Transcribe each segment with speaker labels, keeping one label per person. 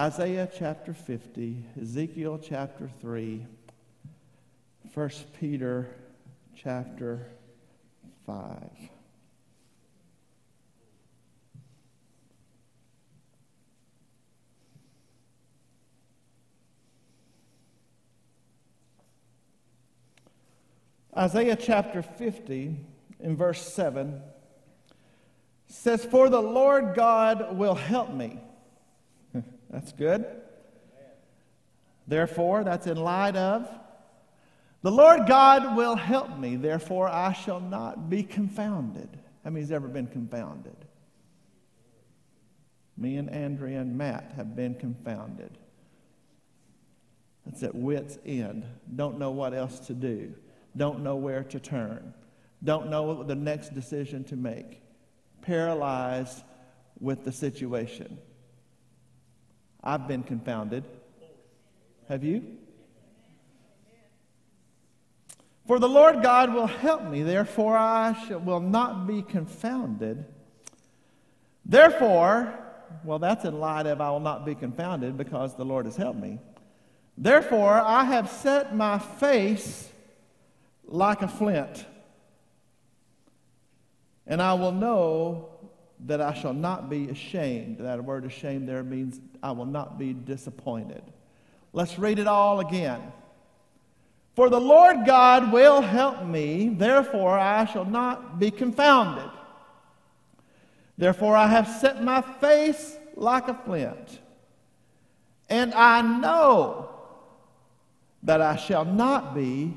Speaker 1: Isaiah chapter 50, Ezekiel chapter 3, 1 Peter chapter 5. Isaiah chapter 50, in verse 7, says, For the Lord God will help me. That's good. Therefore, that's in light of. The Lord God will help me, therefore I shall not be confounded. How many's ever been confounded? Me and Andrea and Matt have been confounded. That's at wit's end. Don't know what else to do don't know where to turn, don't know the next decision to make, paralyzed with the situation. I've been confounded. Have you? For the Lord God will help me, therefore I shall, will not be confounded. Therefore, well, that's in light of I will not be confounded because the Lord has helped me. Therefore, I have set my face like a flint. And I will know that I shall not be ashamed. That word ashamed there means I will not be disappointed. Let's read it all again. For the Lord God will help me, therefore I shall not be confounded. Therefore I have set my face like a flint, and I know that I shall not be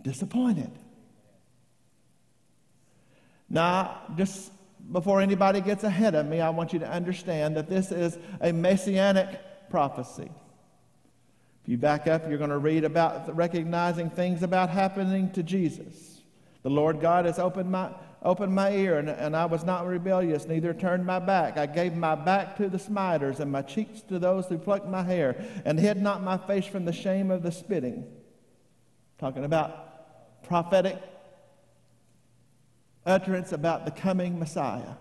Speaker 1: disappointed. Now, just before anybody gets ahead of me, I want you to understand that this is a messianic prophecy. If you back up, you're going to read about recognizing things about happening to Jesus. The Lord God has opened my, opened my ear, and, and I was not rebellious, neither turned my back. I gave my back to the smiters, and my cheeks to those who plucked my hair, and hid not my face from the shame of the spitting. Talking about prophetic utterance about the coming Messiah.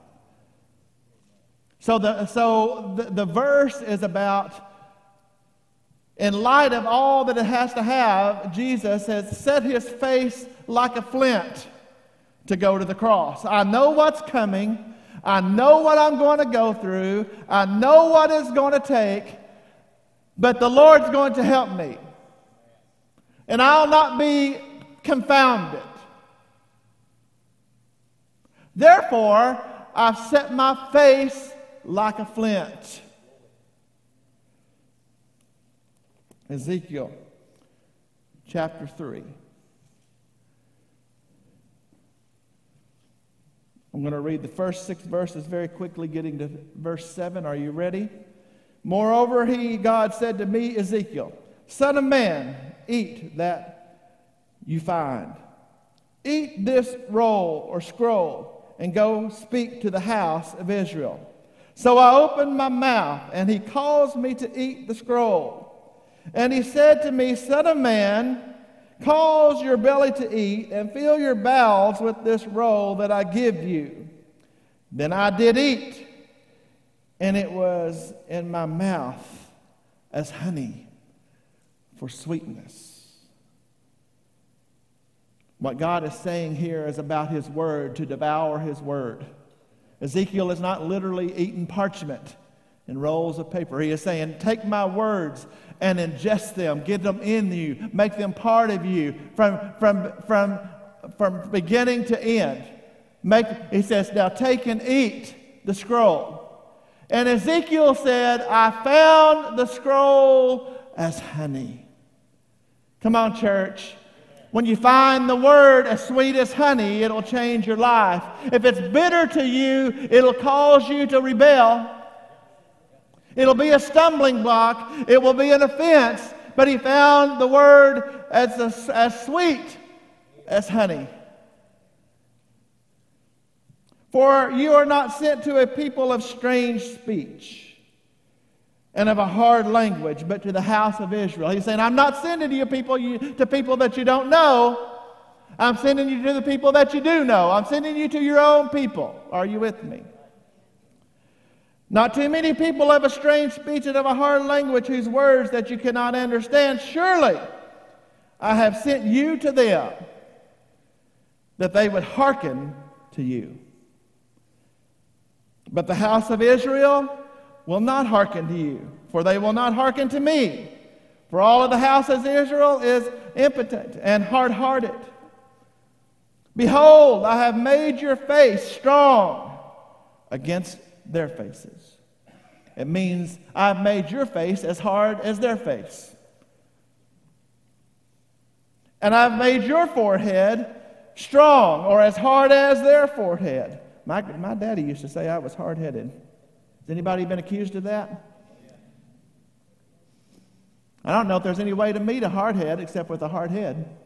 Speaker 1: So the, so the, the verse is about, in light of all that it has to have, Jesus has set his face like a flint to go to the cross. I know what's coming. I know what I'm going to go through. I know what it's going to take. But the Lord's going to help me. And I'll not be confounded. Therefore, I've set my face like a flint. Ezekiel chapter 3. I'm going to read the first six verses very quickly, getting to verse 7. Are you ready? Moreover, he, God, said to me, Ezekiel, Son of man, eat that you find. Eat this roll or scroll and go speak to the house of Israel. So I opened my mouth, and he caused me to eat the scroll. And he said to me, Son of man, cause your belly to eat, and fill your bowels with this roll that I give you. Then I did eat, and it was in my mouth as honey for sweetness. What God is saying here is about His Word, to devour His Word. Ezekiel is not literally eating parchment and rolls of paper. He is saying, Take my words and ingest them, get them in you, make them part of you from, from, from, from beginning to end. Make, he says, Now take and eat the scroll. And Ezekiel said, I found the scroll as honey. Come on, church. When you find the word as sweet as honey, it'll change your life. If it's bitter to you, it'll cause you to rebel. It'll be a stumbling block. It will be an offense. But he found the word as, a, as sweet as honey. For you are not sent to a people of strange speech and of a hard language, but to the house of Israel. He's saying, I'm not sending you people you, to people that you don't know. I'm sending you to the people that you do know. I'm sending you to your own people. Are you with me? Not too many people have a strange speech and of a hard language whose words that you cannot understand. Surely I have sent you to them that they would hearken to you. But the house of Israel will not hearken to you, for they will not hearken to me. For all of the house of Israel is impotent and hard hearted. Behold, I have made your face strong against their faces. It means I've made your face as hard as their face. And I've made your forehead strong or as hard as their forehead. My, my daddy used to say I was hard headed. Has anybody been accused of that? I don't know if there's any way to meet a hard head except with a hard head.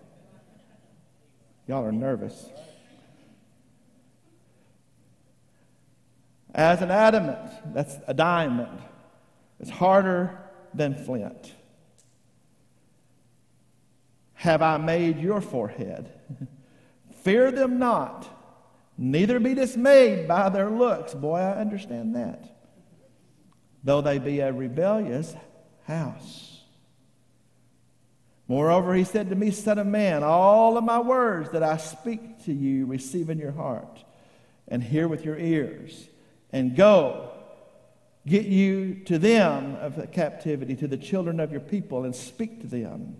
Speaker 1: Y'all are nervous. As an adamant, that's a diamond. It's harder than flint. Have I made your forehead? Fear them not, neither be dismayed by their looks. Boy, I understand that. Though they be a rebellious house. Moreover, he said to me, Son of man, all of my words that I speak to you receive in your heart and hear with your ears, and go. Get you to them of the captivity, to the children of your people, and speak to them.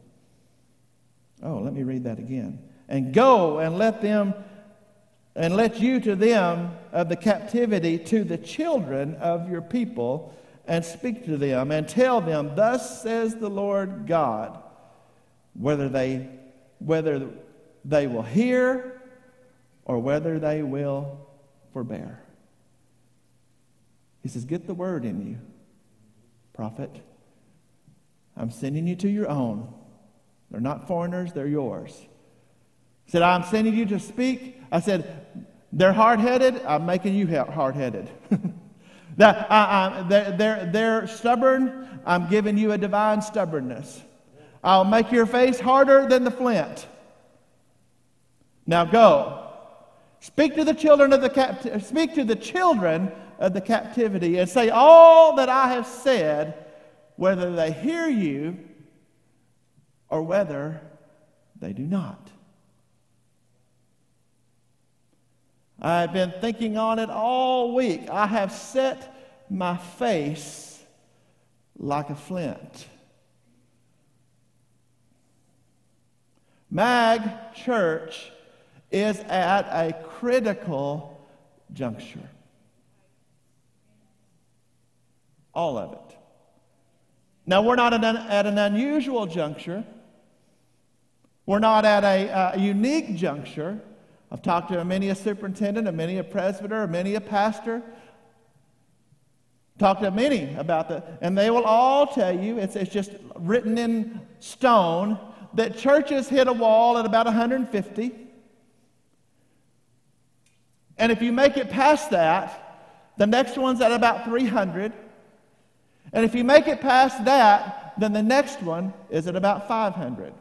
Speaker 1: Oh, let me read that again. And go and let them and let you to them of the captivity to the children of your people and speak to them and tell them thus says the Lord God whether they whether they will hear or whether they will forbear he says get the word in you prophet i'm sending you to your own they're not foreigners, they're yours. He said, I'm sending you to speak. I said, they're hard headed, I'm making you hard headed. that, I, uh, I, uh, they're, they're, they're stubborn, I'm giving you a divine stubbornness. I'll make your face harder than the flint. Now go. Speak to the children of the captivity. speak to the children of the captivity and say all that I have said, whether they hear you or whether they do not. I've been thinking on it all week. I have set my face like a flint. Mag Church is at a critical juncture. All of it. Now, we're not at an, unusual juncture. We're not at a, a unique juncture. I've talked to many a superintendent, many a presbyter, many a pastor. Talked to many about that, and they will all tell you it's, it's just written in stone that churches hit a wall at about 150. And if you make it past that, the next one's at about 300. And if you make it past that, then the next one is at about 500.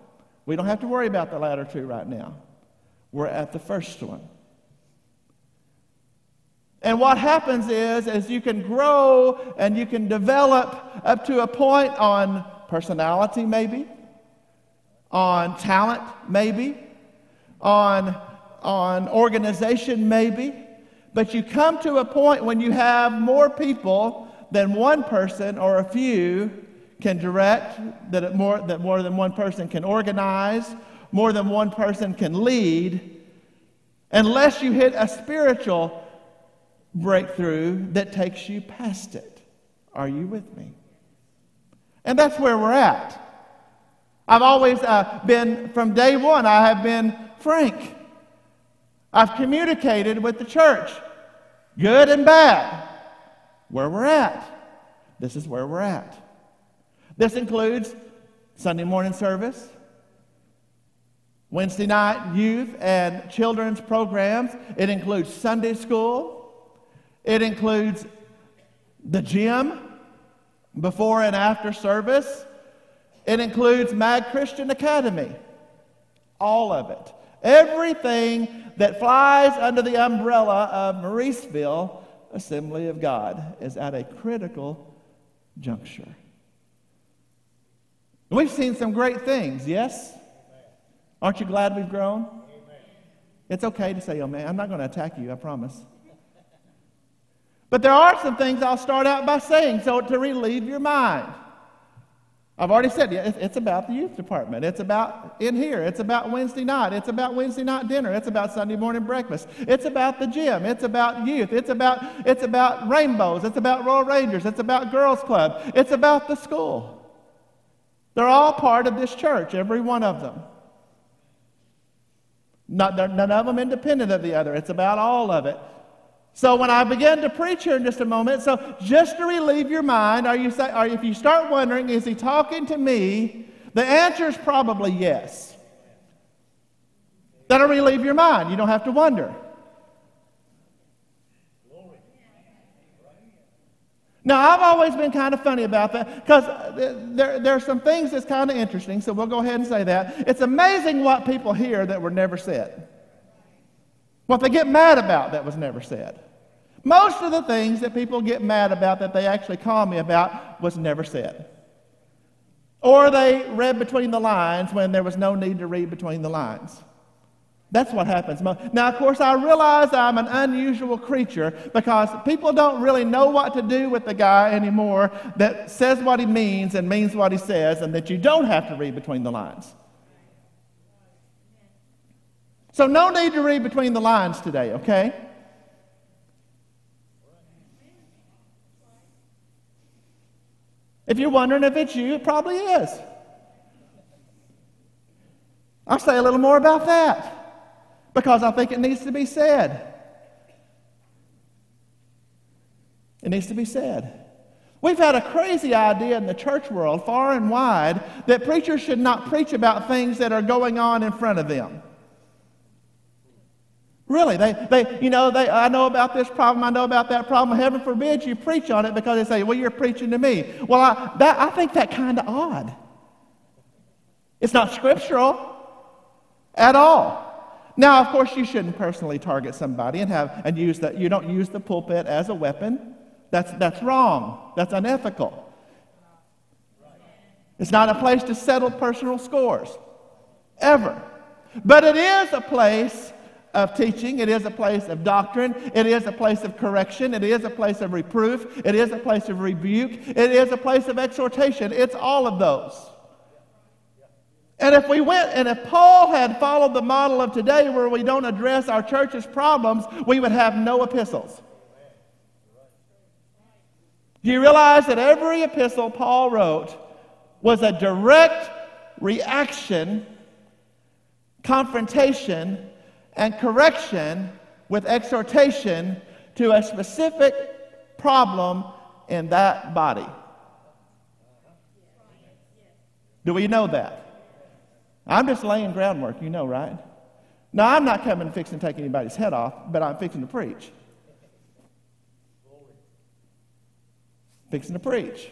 Speaker 1: We don't have to worry about the latter two right now. We're at the first one. And what happens is, as you can grow and you can develop up to a point on personality, maybe, on talent, maybe, on, on organization, maybe, but you come to a point when you have more people than one person or a few can direct, that, more, that more than one person can organize, more than one person can lead, unless you hit a spiritual breakthrough that takes you past it. Are you with me? And that's where we're at. I've always uh, been, from day one, I have been frank. I've communicated with the church, good and bad, where we're at. This is where we're at. This includes Sunday morning service, Wednesday night youth and children's programs. It includes Sunday school. It includes the gym before and after service. It includes Mag Christian Academy. All of it. Everything that flies under the umbrella of Mauriceville assembly of God is at a critical juncture. We've seen some great things, yes? Aren't you glad we've grown? It's okay to say, oh man, I'm not going to attack you, I promise. But there are some things I'll start out by saying so to relieve your mind. I've already said yeah, it's about the youth department. It's about in here. It's about Wednesday night. It's about Wednesday night dinner. It's about Sunday morning breakfast. It's about the gym. It's about youth. It's about it's about rainbows. It's about Royal Rangers. It's about girls club. It's about the school. They're all part of this church, every one of them. Not, none of them independent of the other. It's about all of it. So when I begin to preach here in just a moment, so just to relieve your mind, are you say, are, if you start wondering, is he talking to me? The answer is probably yes. That'll relieve your mind. You don't have to wonder. Now, I've always been kind of funny about that because there, there are some things that's kind of interesting, so we'll go ahead and say that. It's amazing what people hear that were never said, what they get mad about that was never said. Most of the things that people get mad about that they actually call me about was never said. Or they read between the lines when there was no need to read between the lines. That's what happens. Now, of course, I realize I'm an unusual creature because people don't really know what to do with the guy anymore that says what he means and means what he says, and that you don't have to read between the lines. So, no need to read between the lines today, okay? If you're wondering if it's you, it probably is. I'll say a little more about that because I think it needs to be said. It needs to be said. We've had a crazy idea in the church world, far and wide, that preachers should not preach about things that are going on in front of them. Really, they, they, you know, they, I know about this problem, I know about that problem. Heaven forbid you preach on it because they say, well, you're preaching to me. Well, I, that, I think that kind of odd. It's not scriptural at all. Now, of course, you shouldn't personally target somebody and have and use that. You don't use the pulpit as a weapon. That's that's wrong. That's unethical. It's not a place to settle personal scores, ever. But it is a place of teaching. It is a place of doctrine. It is a place of correction. It is a place of reproof. It is a place of rebuke. It is a place of exhortation. It's all of those. And if we went, and if Paul had followed the model of today where we don't address our church's problems, we would have no epistles. Do you realize that every epistle Paul wrote was a direct reaction, confrontation and correction with exhortation to a specific problem in that body. Do we know that? I'm just laying groundwork, you know, right? Now, I'm not coming and fixing to take anybody's head off, but I'm fixing to preach. Fixing to preach.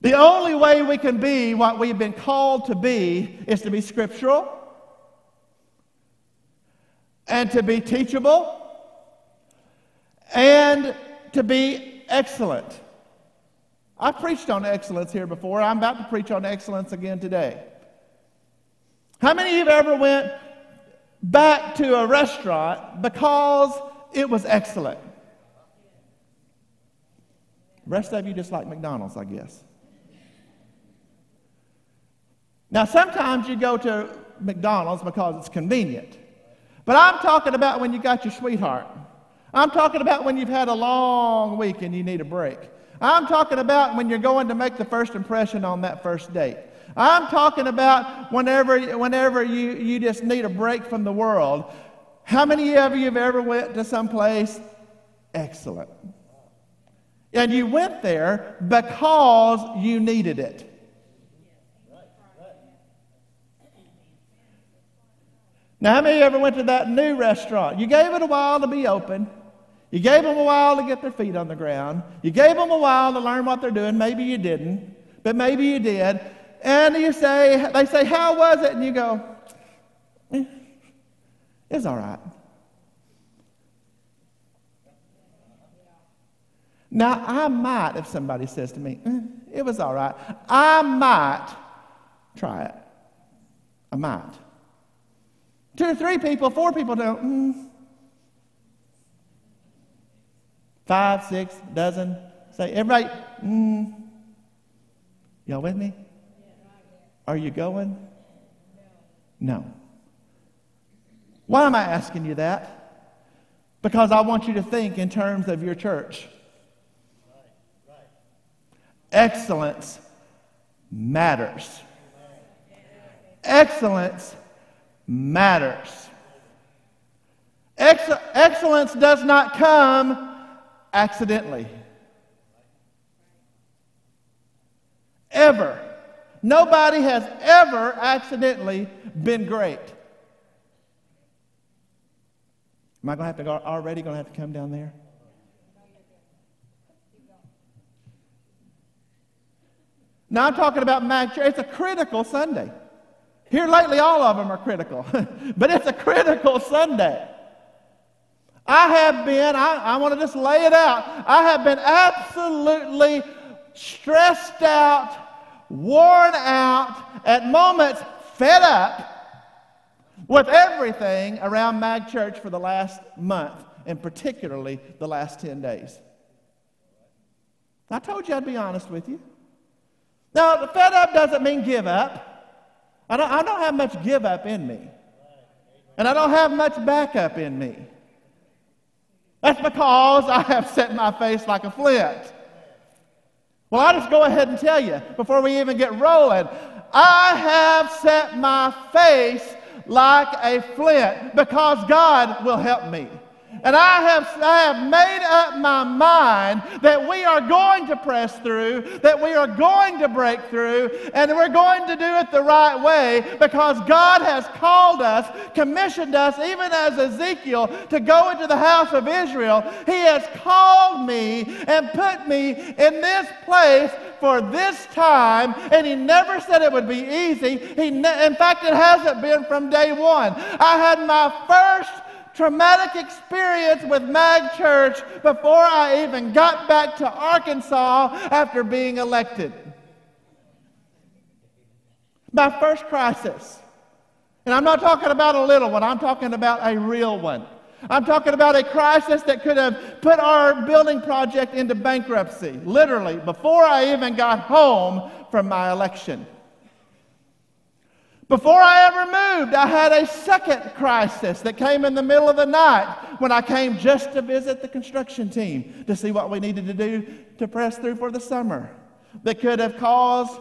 Speaker 1: The only way we can be what we've been called to be is to be scriptural and to be teachable and to be excellent. I've preached on excellence here before. I'm about to preach on excellence again today. How many of you ever went back to a restaurant because it was excellent? Rest of you just like McDonald's, I guess. Now, sometimes you go to McDonald's because it's convenient. But I'm talking about when you got your sweetheart. I'm talking about when you've had a long week and you need a break. I'm talking about when you're going to make the first impression on that first date. I'm talking about whenever, whenever you, you just need a break from the world. How many of you have ever went to some place? Excellent. And you went there because you needed it. Now, how many ever went to that new restaurant? You gave it a while to be open. You gave them a while to get their feet on the ground. You gave them a while to learn what they're doing. Maybe you didn't, but maybe you did. And you say, they say, How was it? And you go, eh, It's all right. Now, I might, if somebody says to me, eh, It was all right, I might try it. I might. Two or three people, four people don't. Mm, Five, six, dozen. Say, everybody, mm. y'all with me? Are you going? No. Why am I asking you that? Because I want you to think in terms of your church. Excellence matters. Excellence matters. Ex- excellence does not come accidentally. Ever. Nobody has ever accidentally been great. Am I going to have to go, already going to have to come down there? Now I'm talking about Mag It's a critical Sunday. Here lately, all of them are critical, but it's a critical Sunday. I have been, I, I want to just lay it out. I have been absolutely stressed out, worn out, at moments fed up with everything around Mag Church for the last month, and particularly the last 10 days. I told you I'd be honest with you. Now, fed up doesn't mean give up. I don't, I don't have much give up in me. And I don't have much backup in me. That's because I have set my face like a flint. Well, I'll just go ahead and tell you before we even get rolling. I have set my face like a flint because God will help me. And I have, I have made up my mind that we are going to press through, that we are going to break through, and we're going to do it the right way because God has called us, commissioned us, even as Ezekiel, to go into the house of Israel. He has called me and put me in this place for this time, and He never said it would be easy. He ne- in fact, it hasn't been from day one. I had my first traumatic experience with Mag Church before I even got back to Arkansas after being elected. My first crisis. And I'm not talking about a little one, I'm talking about a real one. I'm talking about a crisis that could have put our building project into bankruptcy, literally, before I even got home from my election. Before I ever moved, I had a second crisis that came in the middle of the night when I came just to visit the construction team to see what we needed to do to press through for the summer. That could have caused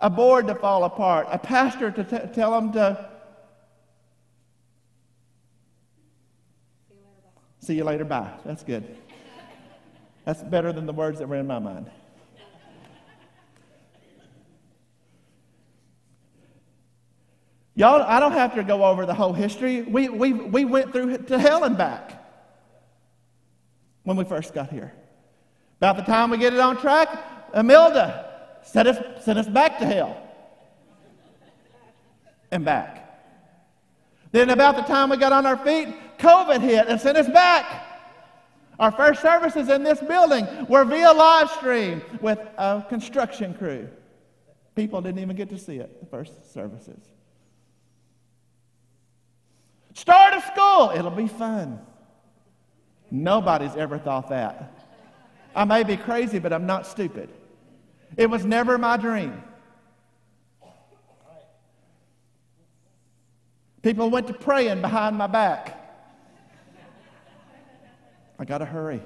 Speaker 1: a board to fall apart, a pastor to t- tell them to see you later, bye. That's good. That's better than the words that were in my mind. Y'all, I don't have to go over the whole history. We, we, we went through to hell and back when we first got here. About the time we get it on track, Imelda sent us, sent us back to hell and back. Then, about the time we got on our feet, COVID hit and sent us back. Our first services in this building were via live stream with a construction crew. People didn't even get to see it, the first services. Start a school, it'll be fun. Nobody's ever thought that. I may be crazy, but I'm not stupid. It was never my dream. People went to praying behind my back. I got to hurry.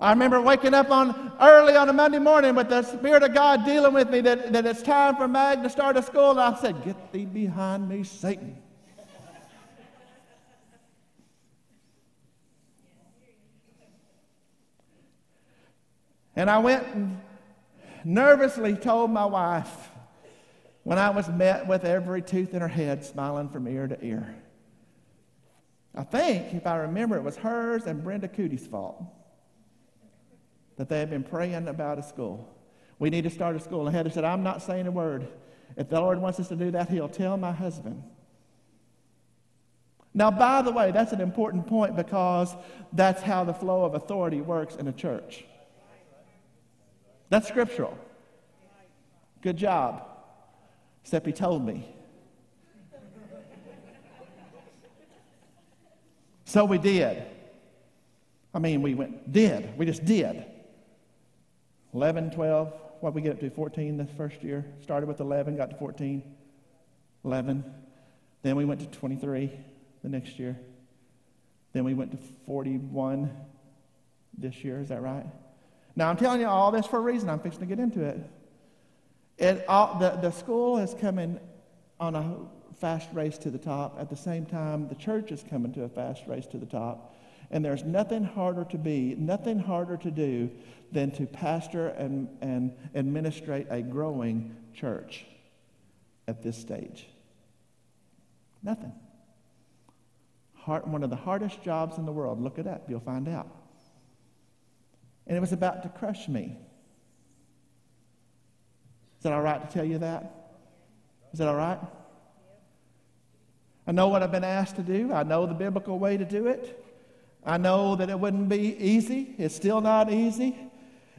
Speaker 1: I remember waking up on early on a Monday morning with the Spirit of God dealing with me that, that it's time for Mag to start a school. And I said, Get thee behind me, Satan. And I went and nervously told my wife when I was met with every tooth in her head smiling from ear to ear. I think, if I remember, it was hers and Brenda Cootie's fault that they had been praying about a school. We need to start a school. And Heather said, I'm not saying a word. If the Lord wants us to do that, He'll tell my husband. Now, by the way, that's an important point because that's how the flow of authority works in a church. That's scriptural. Good job. Except he told me. So we did. I mean, we went, did. We just did. 11, 12, what we get up to? 14 the first year. Started with 11, got to 14. 11. Then we went to 23 the next year. Then we went to 41 this year. Is that right? Now, I'm telling you all this for a reason. I'm fixing to get into it. it all, the, the school is coming on a fast race to the top. At the same time, the church is coming to a fast race to the top. And there's nothing harder to be, nothing harder to do than to pastor and, and administrate a growing church at this stage. Nothing. One of the hardest jobs in the world. Look it up, you'll find out. And it was about to crush me. Is that all right to tell you that? Is that all right? I know what I've been asked to do. I know the biblical way to do it. I know that it wouldn't be easy. It's still not easy.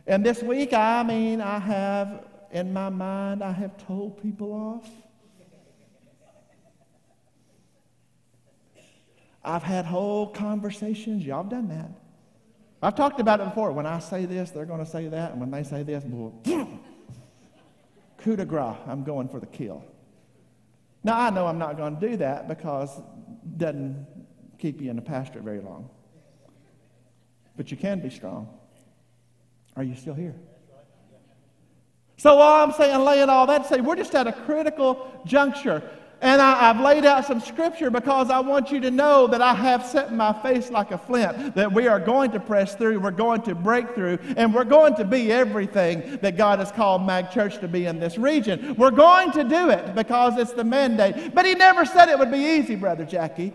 Speaker 1: And this week, I mean, I have in my mind, I have told people off. I've had whole conversations. Y'all have done that. I've talked about it before. When I say this, they're going to say that. And when they say this, coup de grace, I'm going for the kill. Now, I know I'm not going to do that because it doesn't keep you in the pasture very long. But you can be strong. Are you still here? So all I'm saying, laying all that say, we're just at a critical juncture. And I, have laid out some scripture because I want you to know that I have set my face like a flint, that we are going to press through, we're going to break through, and we're going to be everything that God has called Mag Church to be in this region. We're going to do it because it's the mandate. But He never said it would be easy, Brother Jackie.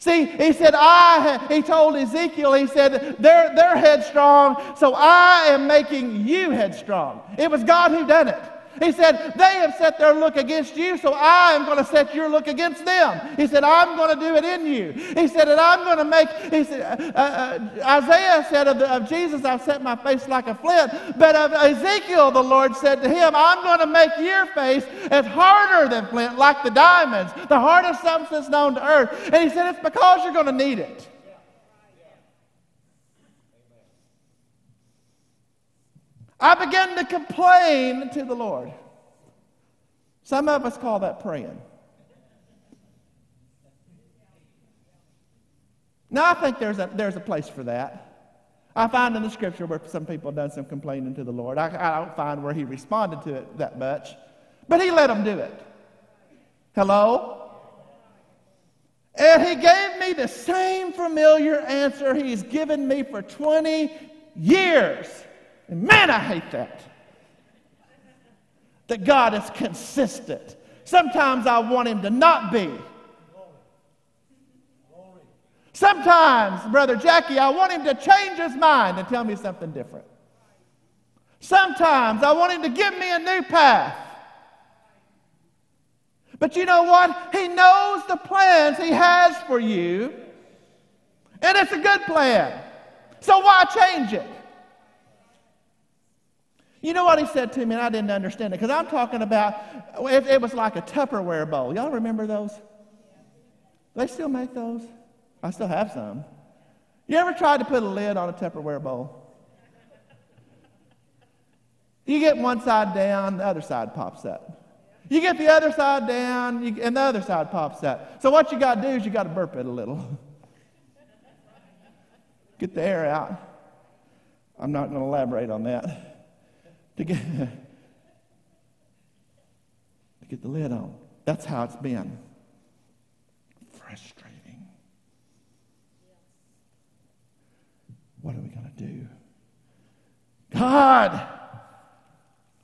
Speaker 1: See, he said, I, he told Ezekiel, he said, they're, they're headstrong, so I am making you headstrong. It was God who done it. He said, They have set their look against you, so I am going to set your look against them. He said, I'm going to do it in you. He said, And I'm going to make, he said, uh, uh, Isaiah said of, the, of Jesus, I've set my face like a flint. But of Ezekiel, the Lord said to him, I'm going to make your face as harder than flint, like the diamonds, the hardest substance known to earth. And he said, It's because you're going to need it. I began to complain to the Lord. Some of us call that praying. Now, I think there's a, there's a place for that. I find in the scripture where some people have done some complaining to the Lord. I, I don't find where he responded to it that much, but he let them do it. Hello? And he gave me the same familiar answer he's given me for 20 years. And man, I hate that. That God is consistent. Sometimes I want him to not be. Sometimes, Brother Jackie, I want him to change his mind and tell me something different. Sometimes I want him to give me a new path. But you know what? He knows the plans he has for you, and it's a good plan. So why change it? You know what he said to me, and I didn't understand it because I'm talking about it, it, was like a Tupperware bowl. Y'all remember those? They still make those. I still have some. You ever tried to put a lid on a Tupperware bowl? You get one side down, the other side pops up. You get the other side down, you, and the other side pops up. So what you got to do is you got to burp it a little. get the air out. I'm not going to elaborate on that to get, to get the lid on. That's how it's been. Frustrating. What are we going to do? God,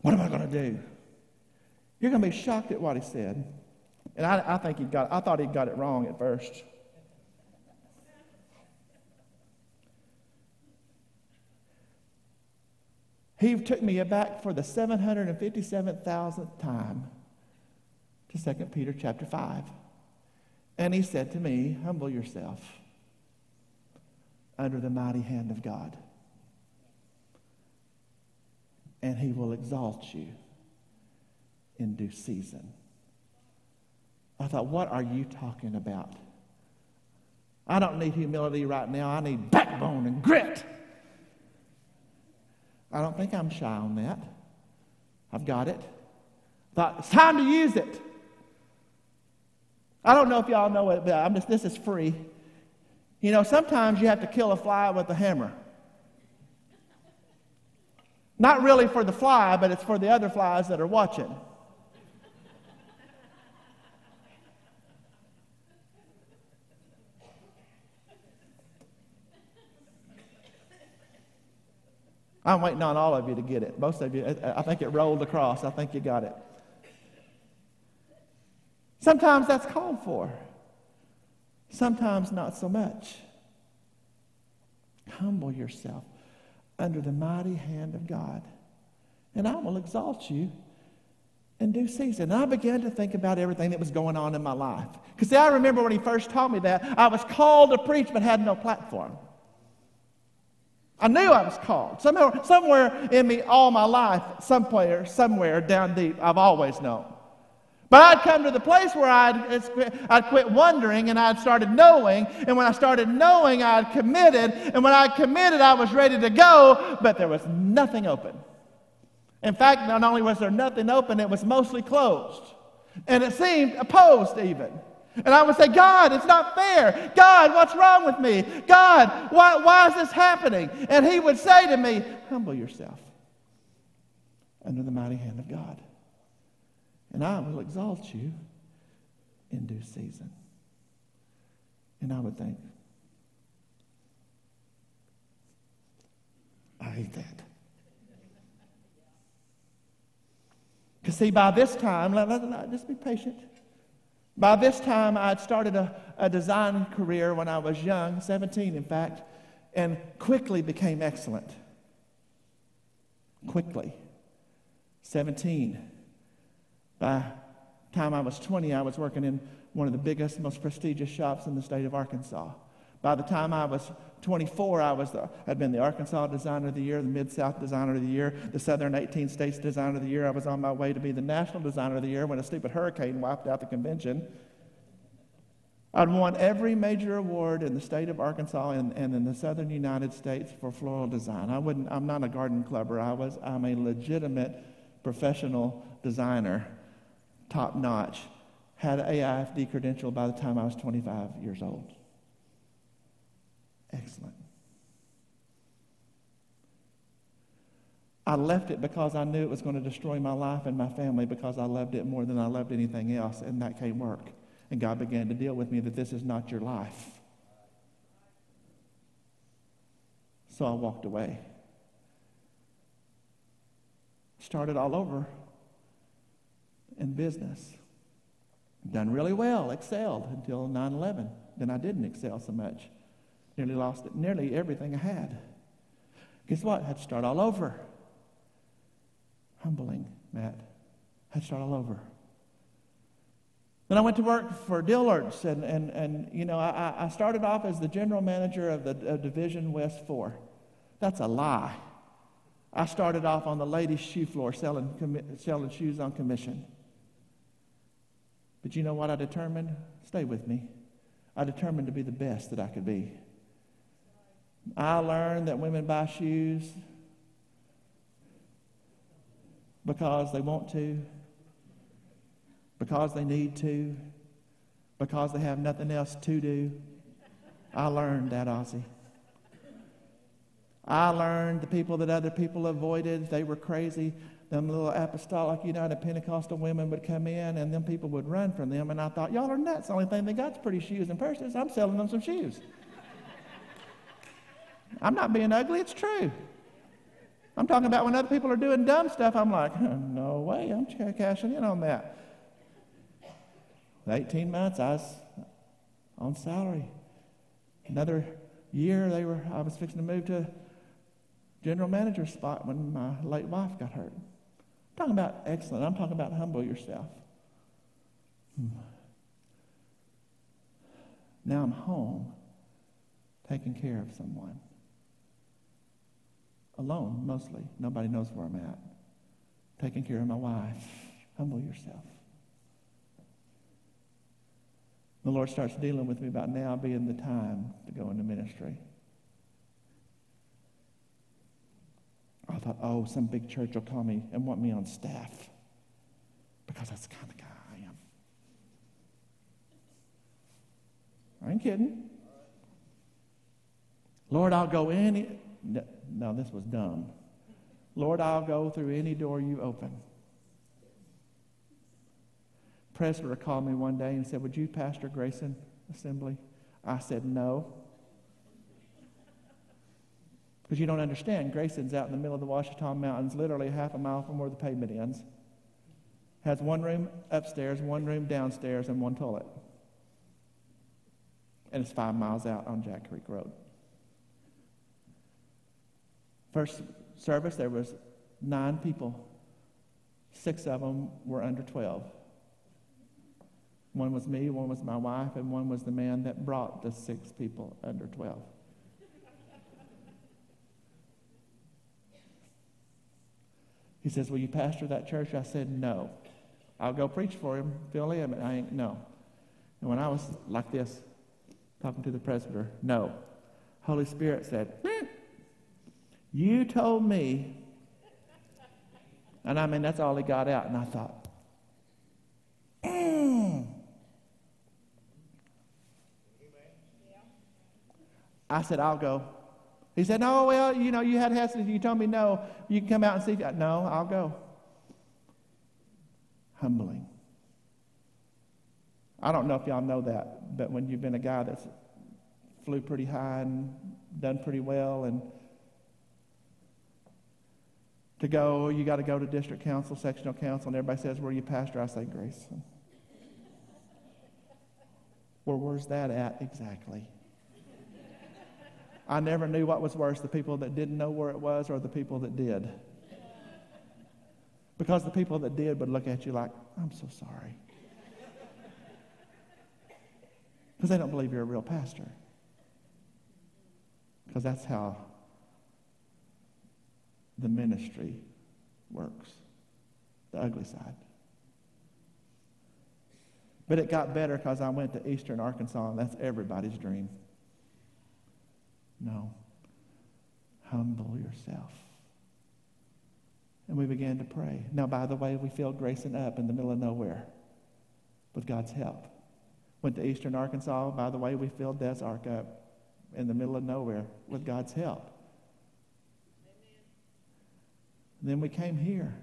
Speaker 1: what am I going to do? You're going to be shocked at what he said. And I, I think he got, I thought he got it wrong at first. He took me back for the 757,000th time to 2 Peter chapter 5. And he said to me, Humble yourself under the mighty hand of God. and he will exalt you in due season. I thought, what are you talking about? I don't need humility right now. I need backbone and grit. I don't think I'm shy on that. I've got it. Thought it's time to use it. I don't know if y'all know it, but I'm just, this is free. You know, sometimes you have to kill a fly with a hammer. Not really for the fly, but it's for the other flies that are watching. I'm waiting on all of you to get it. Most of you, I think it rolled across. I think you got it. Sometimes that's called for, sometimes not so much. Humble yourself under the mighty hand of God, and I will exalt you in due season. And I began to think about everything that was going on in my life. Because I remember when he first taught me that, I was called to preach but had no platform. I knew I was called. Somewhere, somewhere in me, all my life, somewhere, somewhere down deep, I've always known. But I'd come to the place where I'd, I'd quit wondering and I'd started knowing. And when I started knowing, I'd committed. And when I committed, I was ready to go, but there was nothing open. In fact, not only was there nothing open, it was mostly closed. And it seemed opposed even. And I would say, God, it's not fair. God, what's wrong with me? God, why, why is this happening? And he would say to me, Humble yourself under the mighty hand of God, and I will exalt you in due season. And I would think, I hate that. Because, see, by this time, let, let, let, just be patient. By this time, I had started a, a design career when I was young, 17 in fact, and quickly became excellent. Quickly. 17. By the time I was 20, I was working in one of the biggest, most prestigious shops in the state of Arkansas. By the time I was 24, I was the, had been the Arkansas Designer of the Year, the Mid South Designer of the Year, the Southern 18 States Designer of the Year. I was on my way to be the National Designer of the Year when a stupid hurricane wiped out the convention. I'd won every major award in the state of Arkansas and, and in the southern United States for floral design. I wouldn't, I'm not a garden clubber. I was, I'm a legitimate professional designer, top notch. Had an AIFD credential by the time I was 25 years old. Excellent. I left it because I knew it was going to destroy my life and my family because I loved it more than I loved anything else, and that can't work. And God began to deal with me that this is not your life. So I walked away. Started all over in business. Done really well, excelled until 9 11. Then I didn't excel so much. Nearly lost it, nearly everything I had. Guess what? I had to start all over. Humbling, Matt. I had to start all over. Then I went to work for Dillard's, and, and, and you know, I, I started off as the general manager of the of Division West 4. That's a lie. I started off on the ladies' shoe floor selling, selling shoes on commission. But you know what I determined? Stay with me. I determined to be the best that I could be. I learned that women buy shoes because they want to, because they need to, because they have nothing else to do. I learned that, Ozzy. I learned the people that other people avoided, they were crazy. Them little apostolic United Pentecostal women would come in and them people would run from them. And I thought, y'all are nuts. The only thing they got is pretty shoes and purses. I'm selling them some shoes. I'm not being ugly, it's true. I'm talking about when other people are doing dumb stuff, I'm like, no way, I'm cashing in on that. 18 months, I was on salary. Another year, they were, I was fixing to move to general manager spot when my late wife got hurt. I'm talking about excellent. I'm talking about humble yourself. Hmm. Now I'm home taking care of someone alone mostly. Nobody knows where I'm at. taking care of my wife. Humble yourself. The Lord starts dealing with me about now being the time to go into ministry. I thought, oh, some big church will call me and want me on staff because that's the kind of guy I am. I ain't kidding. Lord, I'll go any. No, this was dumb. Lord, I'll go through any door you open. Presbyter called me one day and said, Would you pastor Grayson Assembly? I said, No. Because you don't understand, Grayson's out in the middle of the Ouachita Mountains, literally half a mile from where the pavement ends. Has one room upstairs, one room downstairs, and one toilet. And it's five miles out on Jack Creek Road. First service, there was nine people. Six of them were under 12. One was me, one was my wife, and one was the man that brought the six people under 12. He says, Will you pastor that church? I said, No. I'll go preach for him, fill in, but I ain't, no. And when I was like this, talking to the presbyter, no. Holy Spirit said, You told me. And I mean, that's all he got out. And I thought, mm. I said, I'll go. He said, No, well, you know, you had hesitancy. You told me no. You can come out and see. No, I'll go. Humbling. I don't know if y'all know that, but when you've been a guy that's flew pretty high and done pretty well, and to go, you got to go to district council, sectional council, and everybody says, Where are you pastor? I say, Grace. well, where's that at exactly? I never knew what was worse the people that didn't know where it was or the people that did. Because the people that did would look at you like, I'm so sorry. Because they don't believe you're a real pastor. Because that's how the ministry works the ugly side. But it got better because I went to Eastern Arkansas, and that's everybody's dream. No. Humble yourself. And we began to pray. Now, by the way, we filled Grayson up in the middle of nowhere with God's help. Went to eastern Arkansas. By the way, we filled Des Arc up in the middle of nowhere with God's help. Then we came here.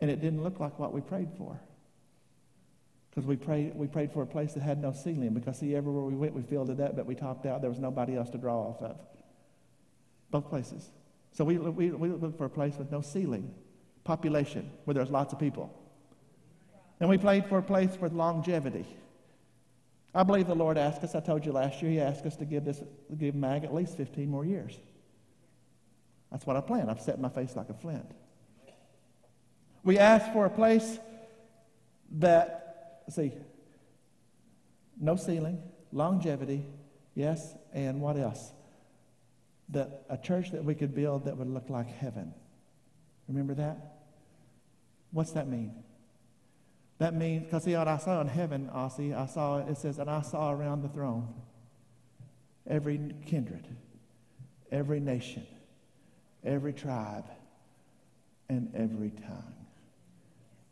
Speaker 1: And it didn't look like what we prayed for. Because we prayed, we prayed for a place that had no ceiling. Because, see, everywhere we went, we filled it up, but we topped out. There was nobody else to draw off of. Both places. So we, we, we looked for a place with no ceiling, population, where there's lots of people. And we prayed for a place with longevity. I believe the Lord asked us, I told you last year, He asked us to give, this, give MAG at least 15 more years. That's what I planned. I've set my face like a flint. We asked for a place that see, no ceiling, longevity, yes, and what else? That a church that we could build that would look like heaven. Remember that? What's that mean? That means, because see what I saw in heaven, Ossie, I saw, it says, and I saw around the throne every kindred, every nation, every tribe, and every tongue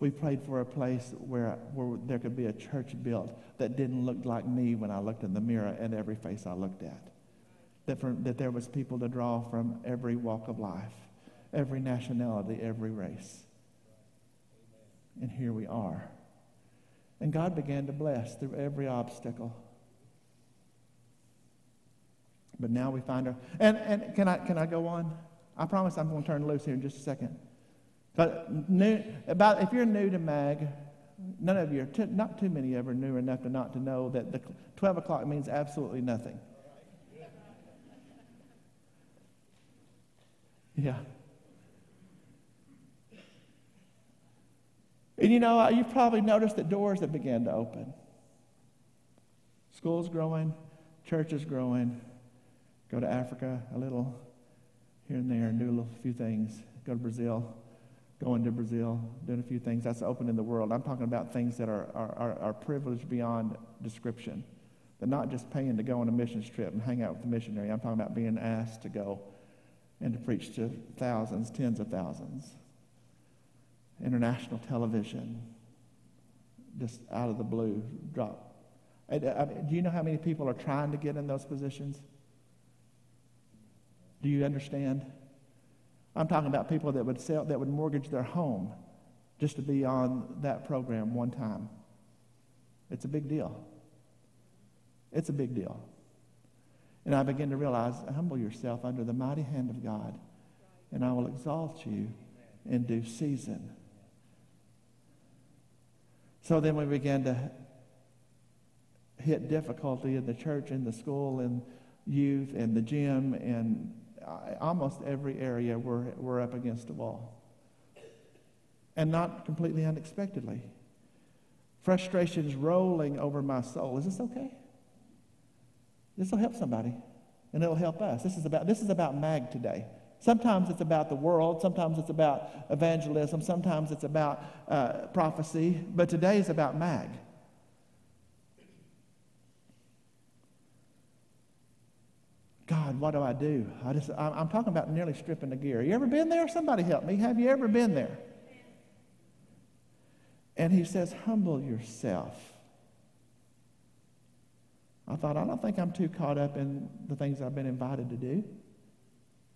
Speaker 1: we prayed for a place where, where there could be a church built that didn't look like me when I looked in the mirror at every face I looked at. That, for, that there was people to draw from every walk of life, every nationality, every race. And here we are. And God began to bless through every obstacle. But now we find her. And, and can, I, can I go on? I promise I'm going to turn loose here in just a second. But new, about if you're new to MAG, none of you, are not too many ever knew enough to not to know that the 12 o'clock means absolutely nothing. Yeah. And you know, you've probably noticed that doors have began to open. School's growing, church is growing. Go to Africa a little here and there and do a little, few things go to Brazil, going to Brazil, doing a few things. That's opening the world. I'm talking about things that are, are, are, are privileged beyond description. They're not just paying to go on a missions trip and hang out with the missionary. I'm talking about being asked to go and to preach to thousands, tens of thousands. International television, just out of the blue, drop. Uh, I, I, do you know how many people are trying to get in those positions? Do you understand? I'm talking about people that would sell, that would mortgage their home just to be on that program one time. It's a big deal. It's a big deal. And I begin to realize, humble yourself under the mighty hand of God, and I will exalt you in due season. So then we began to hit difficulty in the church, in the school, in youth, in the gym, and almost every area we're, we're up against a wall. And not completely unexpectedly. Frustrations rolling over my soul. Is this okay? This will help somebody, and it'll help us. This is about, this is about MAG today. Sometimes it's about the world, sometimes it's about evangelism, sometimes it's about uh, prophecy, but today is about MAG. God, what do I do? I just, I'm talking about nearly stripping the gear. You ever been there? Somebody help me. Have you ever been there? And he says, humble yourself. I thought, I don't think I'm too caught up in the things I've been invited to do.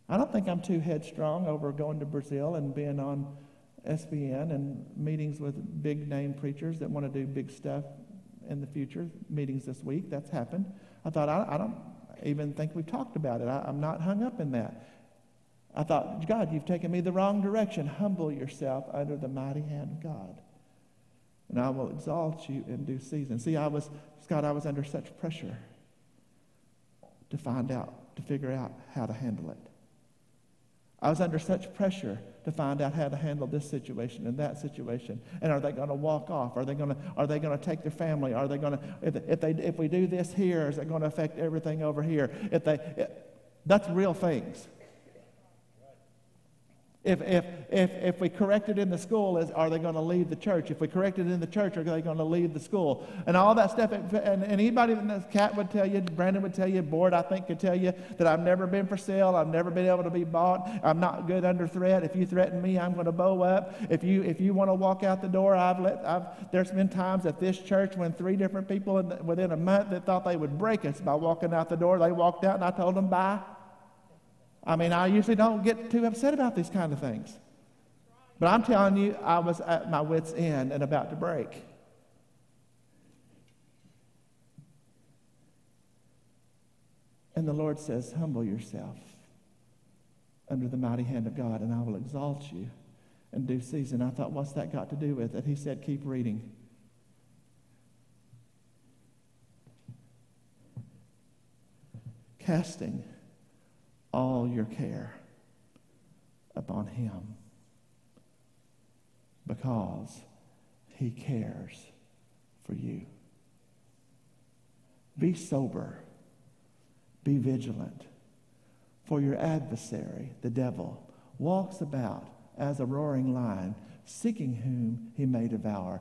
Speaker 1: I don't think I'm too headstrong over going to Brazil and being on SBN and meetings with big name preachers that want to do big stuff in the future. Meetings this week, that's happened. I thought, I, I don't, even think we've talked about it. I, I'm not hung up in that. I thought, God, you've taken me the wrong direction. Humble yourself under the mighty hand of God. And I will exalt you in due season. See, I was, Scott, I was under such pressure to find out, to figure out how to handle it. I was under such pressure to find out how to handle this situation and that situation. And are they going to walk off? Are they going to, are they going to take their family? Are they going to, if, if, they, if we do this here, is it going to affect everything over here? If they, it, that's real things. If, if, if, if we correct it in the school, is, are they going to leave the church? If we correct it in the church, are they going to leave the school? And all that stuff. And, anybody, Cat would tell you, Brandon would tell you, Board, I think, could tell you that I've never been for sale. I've never been able to be bought. I'm not good under threat. If you threaten me, I'm going to bow up. If you, if you want to walk out the door, I've let, I've, there's been times at this church when three different people the, within a month that thought they would break us by walking out the door, they walked out and I told them bye. I mean, I usually don't get too upset about these kind of things. But I'm telling you, I was at my wits' end and about to break. And the Lord says, Humble yourself under the mighty hand of God, and I will exalt you in due season. I thought, What's that got to do with it? He said, Keep reading. Casting all your care upon him because he cares for you. Be sober, be vigilant, for your adversary, the devil, walks about as a roaring lion, seeking whom he may devour,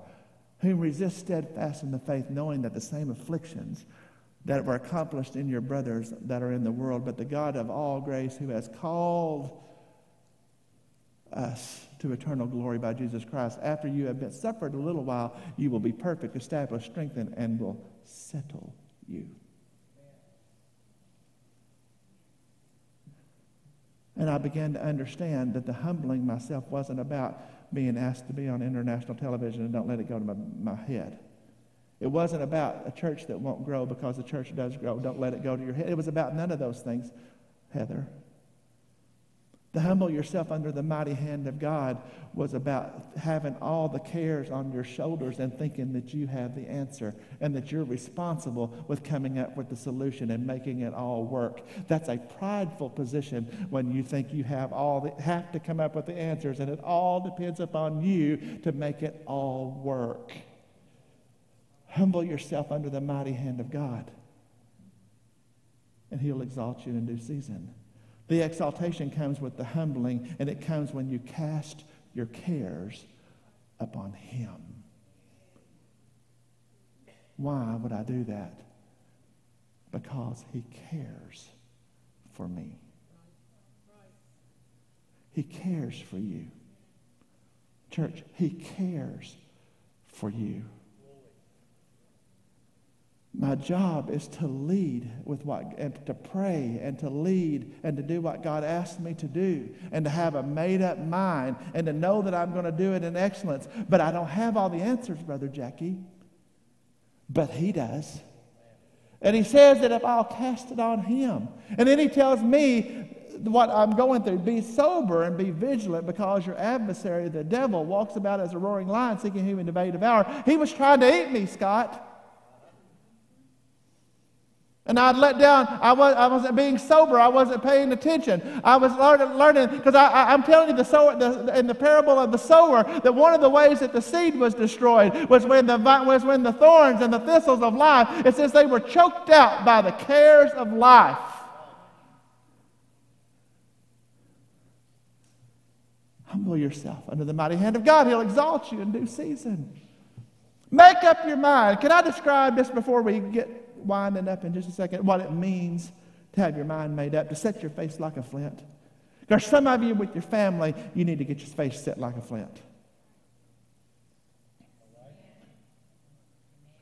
Speaker 1: whom resist steadfast in the faith, knowing that the same afflictions that were accomplished in your brothers that are in the world, but the God of all grace who has called us to eternal glory by Jesus Christ. After you have been suffered a little while, you will be perfect, established, strengthened, and will settle you. And I began to understand that the humbling myself wasn't about being asked to be on international television and don't let it go to my, my head. It wasn't about a church that won't grow because the church does grow. Don't let it go to your head. It was about none of those things, Heather. To humble yourself under the mighty hand of God was about having all the cares on your shoulders and thinking that you have the answer and that you're responsible with coming up with the solution and making it all work. That's a prideful position when you think you have all the, have to come up with the answers and it all depends upon you to make it all work. Humble yourself under the mighty hand of God, and He'll exalt you in due season. The exaltation comes with the humbling, and it comes when you cast your cares upon Him. Why would I do that? Because He cares for me. He cares for you. Church, He cares for you. My job is to lead with what, and to pray and to lead and to do what God asked me to do and to have a made up mind and to know that I'm going to do it in excellence. But I don't have all the answers, Brother Jackie. But He does. And He says that if I'll cast it on Him. And then He tells me what I'm going through be sober and be vigilant because your adversary, the devil, walks about as a roaring lion seeking whom may devour. He was trying to eat me, Scott. And I'd let down. I, was, I wasn't being sober. I wasn't paying attention. I was learning, because I, am telling you the sower, the, in the parable of the sower that one of the ways that the seed was destroyed was when the, was when the thorns and the thistles of life, it says they were choked out by the cares of life. Humble yourself under the mighty hand of God. He'll exalt you in due season. Make up your mind. Can I describe this before we get winding up in just a second what it means to have your mind made up, to set your face like a flint. There's some of you with your family, you need to get your face set like a flint.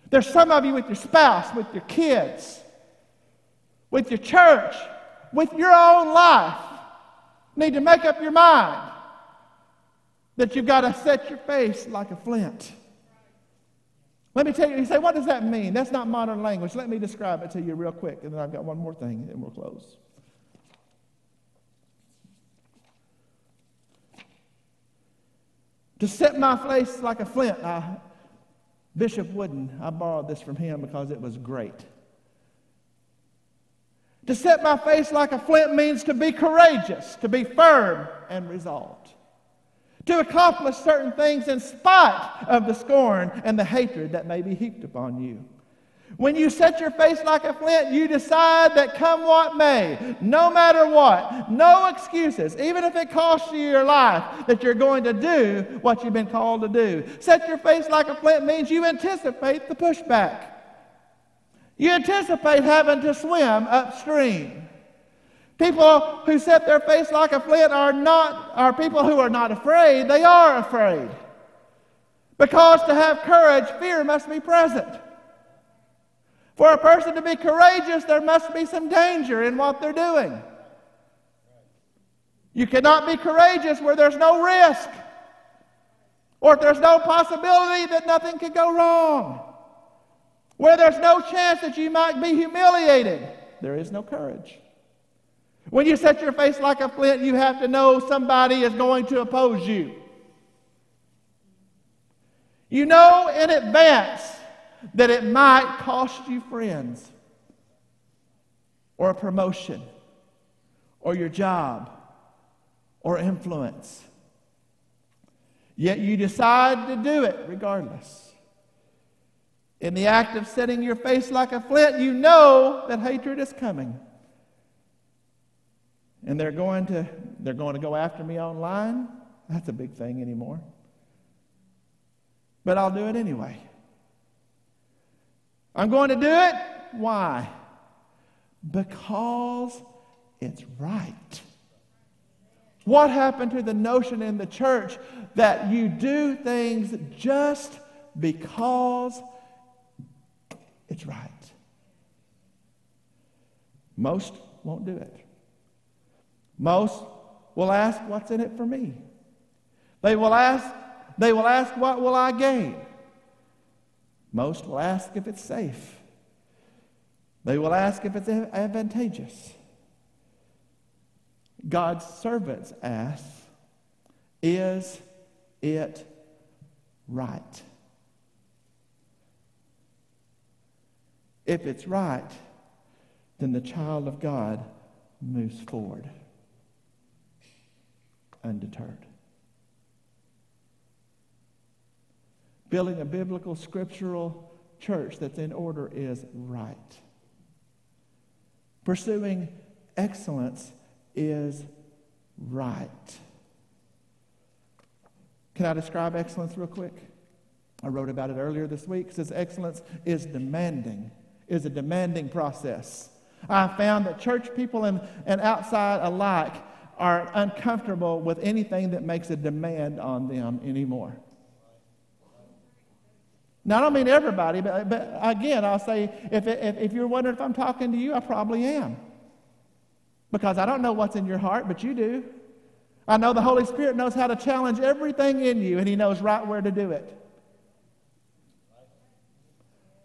Speaker 1: There's some of you with your spouse, with your kids, with your church, with your own life. Need to make up your mind that you've got to set your face like a flint. Let me tell you, you say, what does that mean? That's not modern language. Let me describe it to you real quick, and then I've got one more thing, and we'll close. To set my face like a flint, I, Bishop Wooden, I borrowed this from him because it was great. To set my face like a flint means to be courageous, to be firm and resolved to accomplish certain things in spite of the scorn and the hatred that may be heaped upon you. When you set your face like a flint, you decide that come what may, no matter what, no excuses, even if it costs you your life, that you're going to do what you've been called to do. Set your face like a flint means you anticipate the pushback. You anticipate having to swim upstream. People who set their face like a flint are not are people who are not afraid, they are afraid. Because to have courage, fear must be present. For a person to be courageous, there must be some danger in what they're doing. You cannot be courageous where there's no risk or if there's no possibility that nothing could go wrong, where there's no chance that you might be humiliated. There is no courage. When you set your face like a flint, you have to know somebody is going to oppose you. You know in advance that it might cost you friends, or a promotion, or your job, or influence. Yet you decide to do it regardless. In the act of setting your face like a flint, you know that hatred is coming and they're going to they're going to go after me online? That's a big thing anymore. But i'll do it anyway. I'm going to do it? Why? Because it's right. What happened to the notion in the church that you do things just because it's right? Most won't do it most will ask, What's in it for me? They will ask, they will ask, What will I gain? Most will ask if it's safe. They will ask if it's advantageous. God's servants ask, Is it right? If it's right, then the child of God moves forward undeterred. Building a biblical, scriptural church that's in order is right. Pursuing excellence is right. Can I describe excellence real quick? I wrote about it earlier this week. It says excellence is demanding, is a demanding process. I found that church people and, and outside alike are uncomfortable with anything that makes a demand on them anymore. Now, I don't mean everybody, but, but again, I'll say if, if, if you're wondering if I'm talking to you, I probably am. Because I don't know what's in your heart, but you do. I know the Holy Spirit knows how to challenge everything in you, and He knows right where to do it.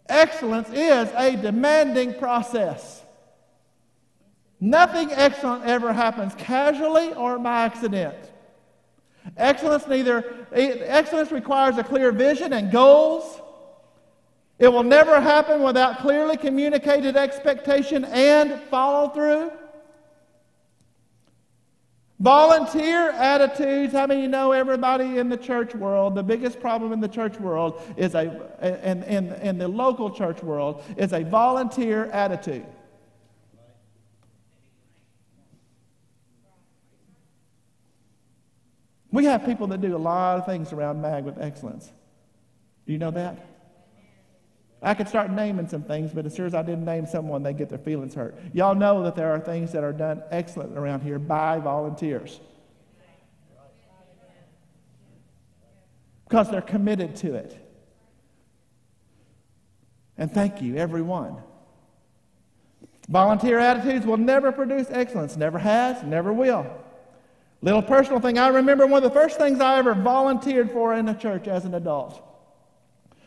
Speaker 1: Excellence is a demanding process. Nothing excellent ever happens casually or by accident. Excellence neither excellence requires a clear vision and goals. It will never happen without clearly communicated expectation and follow through. Volunteer attitudes. How many you know everybody in the church world? The biggest problem in the church world is a, in, in, in the local church world, is a volunteer attitude. We have people that do a lot of things around MAG with excellence. Do you know that? I could start naming some things, but as soon as I didn't name someone, they get their feelings hurt. Y'all know that there are things that are done excellent around here by volunteers because they're committed to it. And thank you, everyone. Volunteer attitudes will never produce excellence, never has, never will. Little personal thing, I remember one of the first things I ever volunteered for in a church as an adult.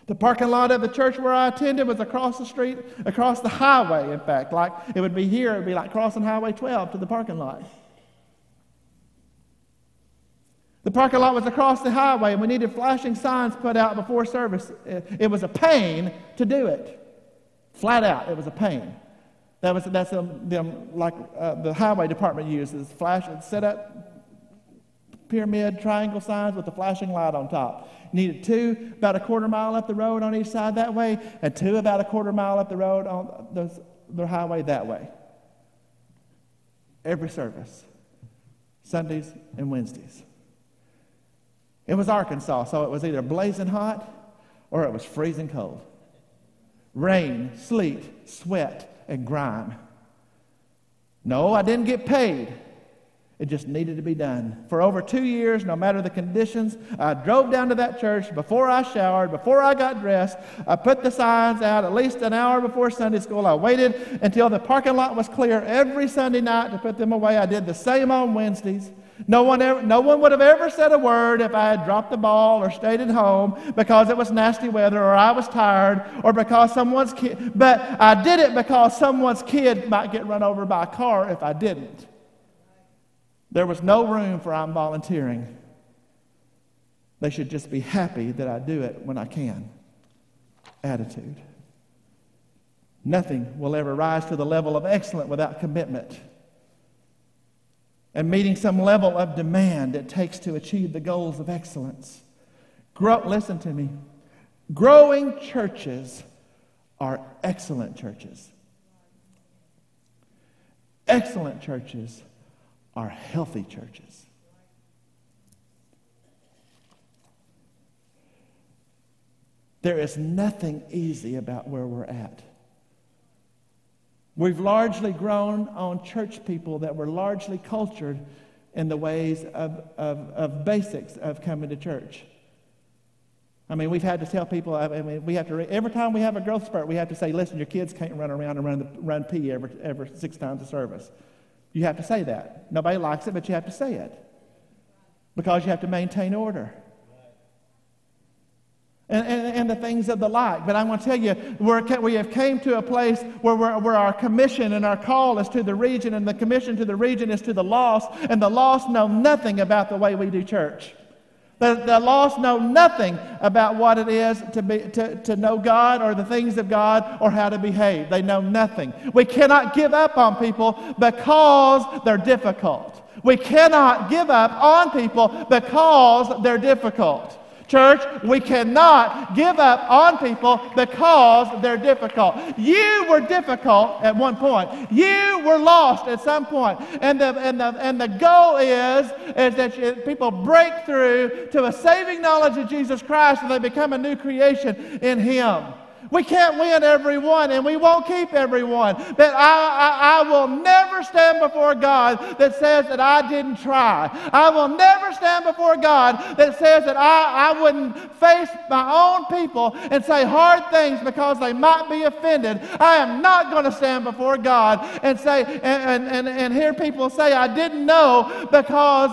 Speaker 1: The parking lot of the church where I attended was across the street, across the highway, in fact. Like it would be here, it would be like crossing Highway 12 to the parking lot. The parking lot was across the highway, and we needed flashing signs put out before service. It was a pain to do it. Flat out, it was a pain. That was that's them, them like uh, the highway department uses flash set up pyramid triangle signs with a flashing light on top. Needed two about a quarter mile up the road on each side that way, and two about a quarter mile up the road on the, the highway that way. Every service, Sundays and Wednesdays. It was Arkansas, so it was either blazing hot or it was freezing cold. Rain, sleet, sweat, and grime. No, I didn't get paid. It just needed to be done. For over two years, no matter the conditions, I drove down to that church before I showered, before I got dressed. I put the signs out at least an hour before Sunday school. I waited until the parking lot was clear every Sunday night to put them away. I did the same on Wednesdays. No one, ever, no one would have ever said a word if I had dropped the ball or stayed at home because it was nasty weather or I was tired or because someone's kid. But I did it because someone's kid might get run over by a car if I didn't. There was no room for I'm volunteering. They should just be happy that I do it when I can. Attitude. Nothing will ever rise to the level of excellence without commitment and meeting some level of demand it takes to achieve the goals of excellence. Grow, listen to me. Growing churches are excellent churches. Excellent churches are healthy churches. There is nothing easy about where we're at. We've largely grown on church people that were largely cultured in the ways of, of, of basics of coming to church. I mean, we've had to tell people, I mean, we have to, every time we have a growth spurt, we have to say, listen, your kids can't run around and run, run pee every, every six times a service. You have to say that. Nobody likes it, but you have to say it because you have to maintain order. And, and, and, the things of the like. But I want to tell you, we have came to a place where, where our commission and our call is to the region, and the commission to the region is to the lost, and the lost know nothing about the way we do church. The, the lost know nothing about what it is to, be, to, to know God or the things of God or how to behave. They know nothing. We cannot give up on people because they're difficult. We cannot give up on people because they're difficult. Church, we cannot give up on people because they're difficult. You were difficult at one point. You were lost at some point. And the, and the, and the goal is, is that you, people break through to a saving knowledge of Jesus Christ and they become a new creation in Him. We can't win everyone, and we won't keep everyone. But I, I, I, will never stand before God that says that I didn't try. I will never stand before God that says that I, I wouldn't face my own people and say hard things because they might be offended. I am not going to stand before God and say and, and, and hear people say I didn't know because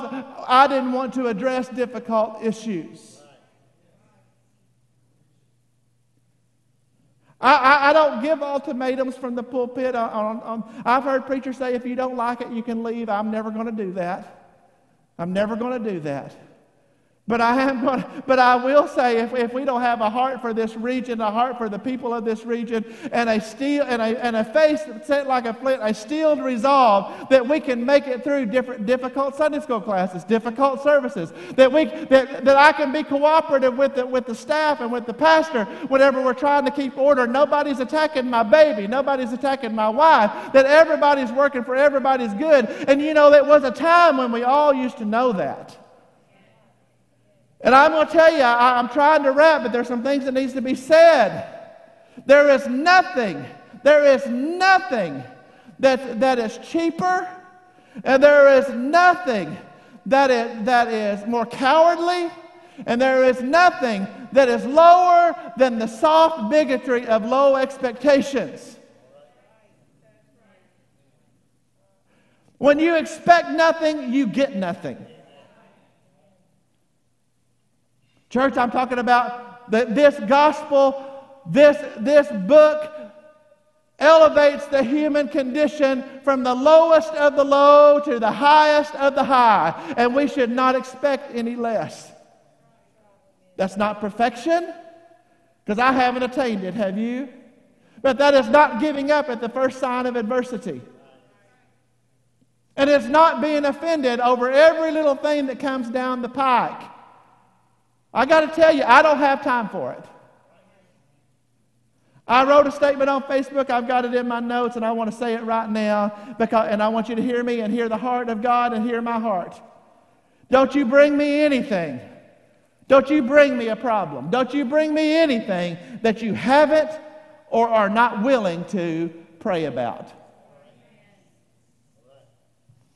Speaker 1: I didn't want to address difficult issues. I, I, I, don't give ultimatums from the pulpit. On, I've heard preachers say, if you don't like it, you can leave. I'm never going to do that. I'm never going to do that. But I am going but I will say if, if we don't have a heart for this region, a heart for the people of this region, and a steel and a, and a face set like a flint, a steeled resolve that we can make it through different difficult Sunday school classes, difficult services, that we that, that I can be cooperative with the, with the staff and with the pastor whenever we're trying to keep order. Nobody's attacking my baby, nobody's attacking my wife, that everybody's working for everybody's good. And you know, there was a time when we all used to know that. And I'm going to tell you, I, am trying to wrap, but there's some things that needs to be said. There is nothing, there is nothing that, that is cheaper, and there is nothing that is, that is more cowardly, and there is nothing that is lower than the soft bigotry of low expectations. When you expect nothing, you get nothing. Church, I'm talking about that this gospel, this, this book elevates the human condition from the lowest of the low to the highest of the high, and we should not expect any less. That's not perfection, because I haven't attained it, have you? But that is not giving up at the first sign of adversity. And it's not being offended over every little thing that comes down the pike. I got to tell you, I don't have time for it. I wrote a statement on Facebook. I've got it in my notes, and I want to say it right now. Because, and I want you to hear me and hear the heart of God and hear my heart. Don't you bring me anything. Don't you bring me a problem. Don't you bring me anything that you haven't or are not willing to pray about.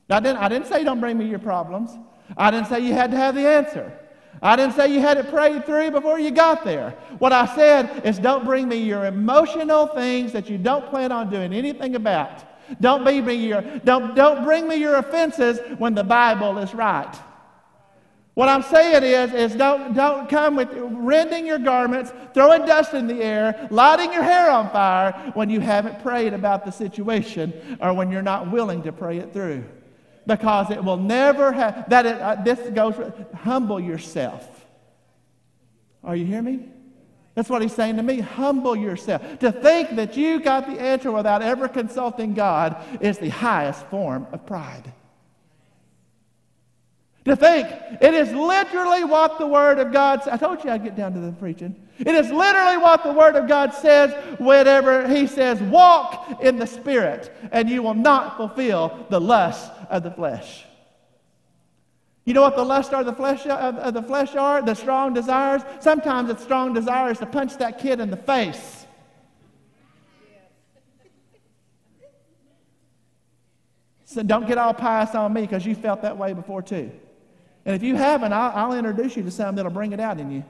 Speaker 1: Now, I didn't, I didn't say don't bring me your problems. I didn't say you had to have the answer. I didn't say you had it prayed through before you got there. What I said is don't bring me your emotional things that you don't plan on doing anything about. Don't, be me your, don't, don't bring me your offenses when the Bible is right. What I'm saying is, is don't, don't come with rending your garments, throwing dust in the air, lighting your hair on fire when you haven't prayed about the situation or when you're not willing to pray it through because it will never have that it, uh, this goes humble yourself. Are you hearing me? That's what he's saying to me. Humble yourself. To think that you got the answer without ever consulting god is the highest form of pride to think it is literally what the word of god says i told you i'd get down to the preaching it is literally what the word of god says whenever he says walk in the spirit and you will not fulfill the lust of the flesh. You know what the lust of the flesh of the flesh are? The strong desires. Sometimes it's strong desires to punch that kid in the face. So don't get all pious on me because you felt that way before too. And if you haven't, I'll, I'll introduce you to some that'll bring it out in you.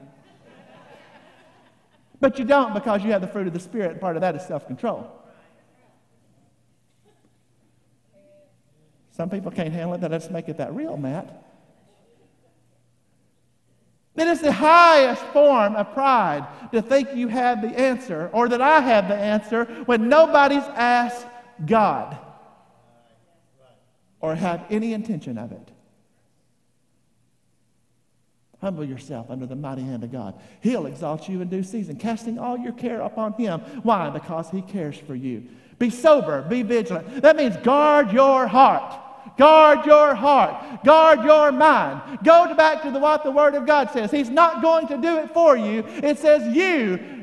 Speaker 1: But you don't because you have the fruit of the Spirit. Part of that is self control. Some people can't handle it. Let's make it that real, Matt. It is the highest form of pride to think you have the answer or that I have the answer when nobody's asked God or have any intention of it. Humble yourself under the mighty hand of God. He'll exalt you in due season, casting all your care upon Him. Why? Because He cares for you. Be sober, be vigilant. That means guard your heart. Guard your heart. Guard your mind. Go back to the, what the Word of God says. He's not going to do it for you. It says you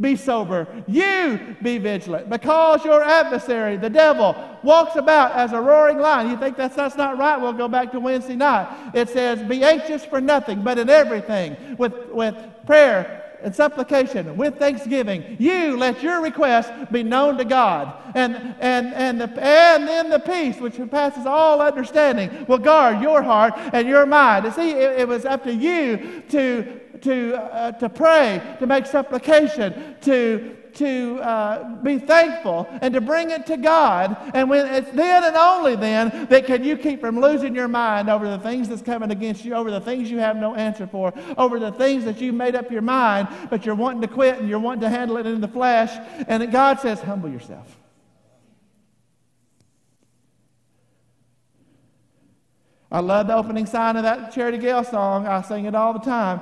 Speaker 1: be sober. You be vigilant. Because your adversary, the devil, walks about as a roaring lion. You think that's, that's not right? We'll go back to Wednesday night. It says, Be anxious for nothing, but in everything, with, with prayer and supplication with thanksgiving, you let your request be known to God. And, and, and, the, and then the peace which passes all understanding will guard your heart and your mind. And see, it, it was up to you to, to, uh, to pray, to make supplication, to, to uh, be thankful and to bring it to God. And when it's then and only then that can you keep from losing your mind over the things that's coming against you, over the things you have no answer for, over the things that you've made up your mind, but you're wanting to quit and you're wanting to handle it in the flesh. And God says, humble yourself. I love the opening sign of that Charity Gayle song. I sing it all the time.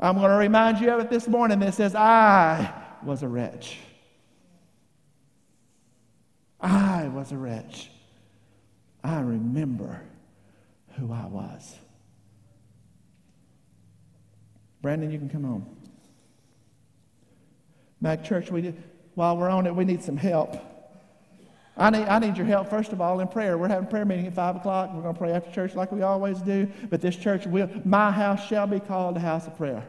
Speaker 1: I'm going to remind you of it this morning. It says, I was a wretch. I was a wretch. I remember who I was. Brandon, you can come home. MAG Church, we while we're on it, we need some help. I need, I need your help, first of all, in prayer. We're having prayer meeting at 5 o'clock. We're going to pray after church like we always do. But this church will, my house shall be called a house of prayer.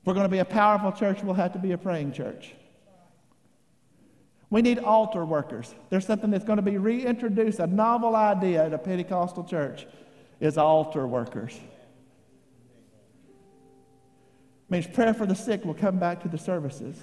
Speaker 1: If we're going to be a powerful church, we'll have to be a praying church. We need altar workers. There's something that's going to be reintroduced, a novel idea at a Pentecostal church is altar workers. means prayer for the sick will come back to the services.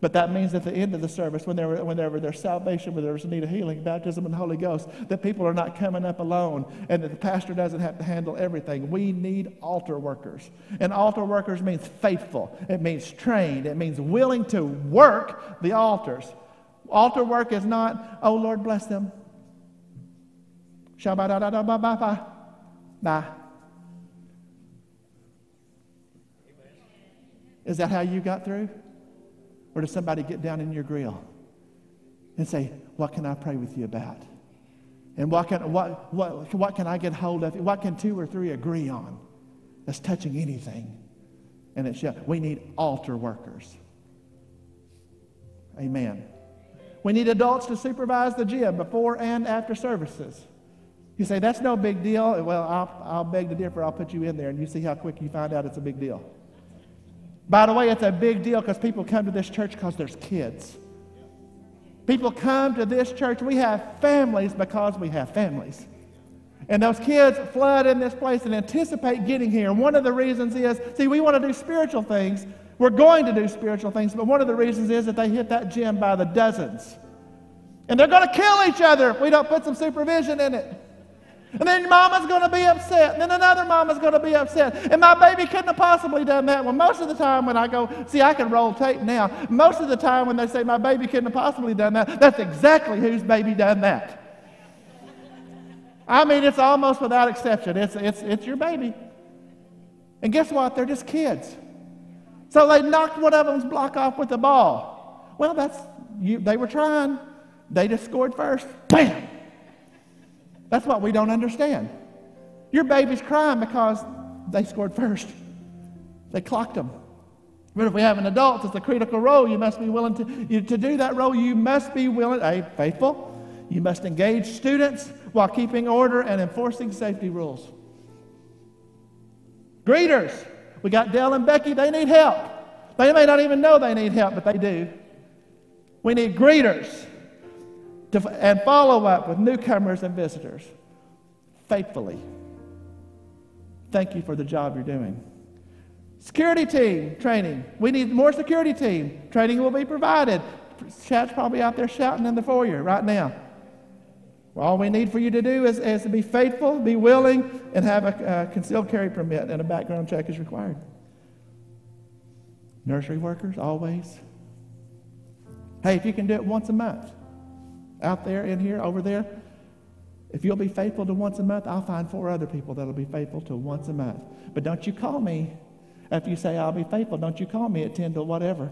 Speaker 1: But that means at the end of the service, whenever, whenever there's salvation, whenever there's a need of healing, baptism, and the Holy Ghost, that people are not coming up alone and that the pastor doesn't have to handle everything. We need altar workers. And altar workers means faithful, it means trained, it means willing to work the altars. Altar work is not, oh Lord, bless them. Shabba da da ba ba ba. Nah. Is that how you got through? Or does somebody get down in your grill and say, What can I pray with you about? And what can, what, what, what can I get hold of? What can two or three agree on that's touching anything? And it's, we need altar workers. Amen. We need adults to supervise the gym before and after services. You say, that's no big deal. Well, I'll, I'll beg to differ. I'll put you in there and you see how quick you find out it's a big deal. By the way, it's a big deal because people come to this church because there's kids. People come to this church. We have families because we have families. And those kids flood in this place and anticipate getting here. And one of the reasons is see, we want to do spiritual things. We're going to do spiritual things, but one of the reasons is that they hit that gym by the dozens. And they're going to kill each other if we don't put some supervision in it. And then mama's going to be upset. And then another mama's going to be upset. And my baby couldn't have possibly done that. Well, most of the time when I go, see, I can roll tape now. Most of the time when they say my baby couldn't have possibly done that, that's exactly whose baby done that. I mean, it's almost without exception. It's, it's, it's your baby. And guess what? They're just kids. So they knocked one of them's block off with the ball. Well, that's, you, they were trying. They just scored first. Bam! That's what we don't understand. Your baby's crying because they scored first. They clocked them. But if we have an adult, it's a critical role. You must be willing to, you, to do that role. You must be willing, a faithful. You must engage students while keeping order and enforcing safety rules. Greeters. We got Dell and Becky. They need help. They may not even know they need help, but they do. We need greeters to, and follow up with newcomers and visitors faithfully. Thank you for the job you're doing. Security team training. We need more security team. Training will be provided. Chat's probably out there shouting in the foyer right now. All we need for you to do is, is to be faithful, be willing, and have a, a concealed carry permit, and a background check is required. Nursery workers, always. Hey, if you can do it once a month, out there, in here, over there. If you'll be faithful to once a month, I'll find four other people that'll be faithful to once a month. But don't you call me after you say I'll be faithful. Don't you call me at 10 to whatever.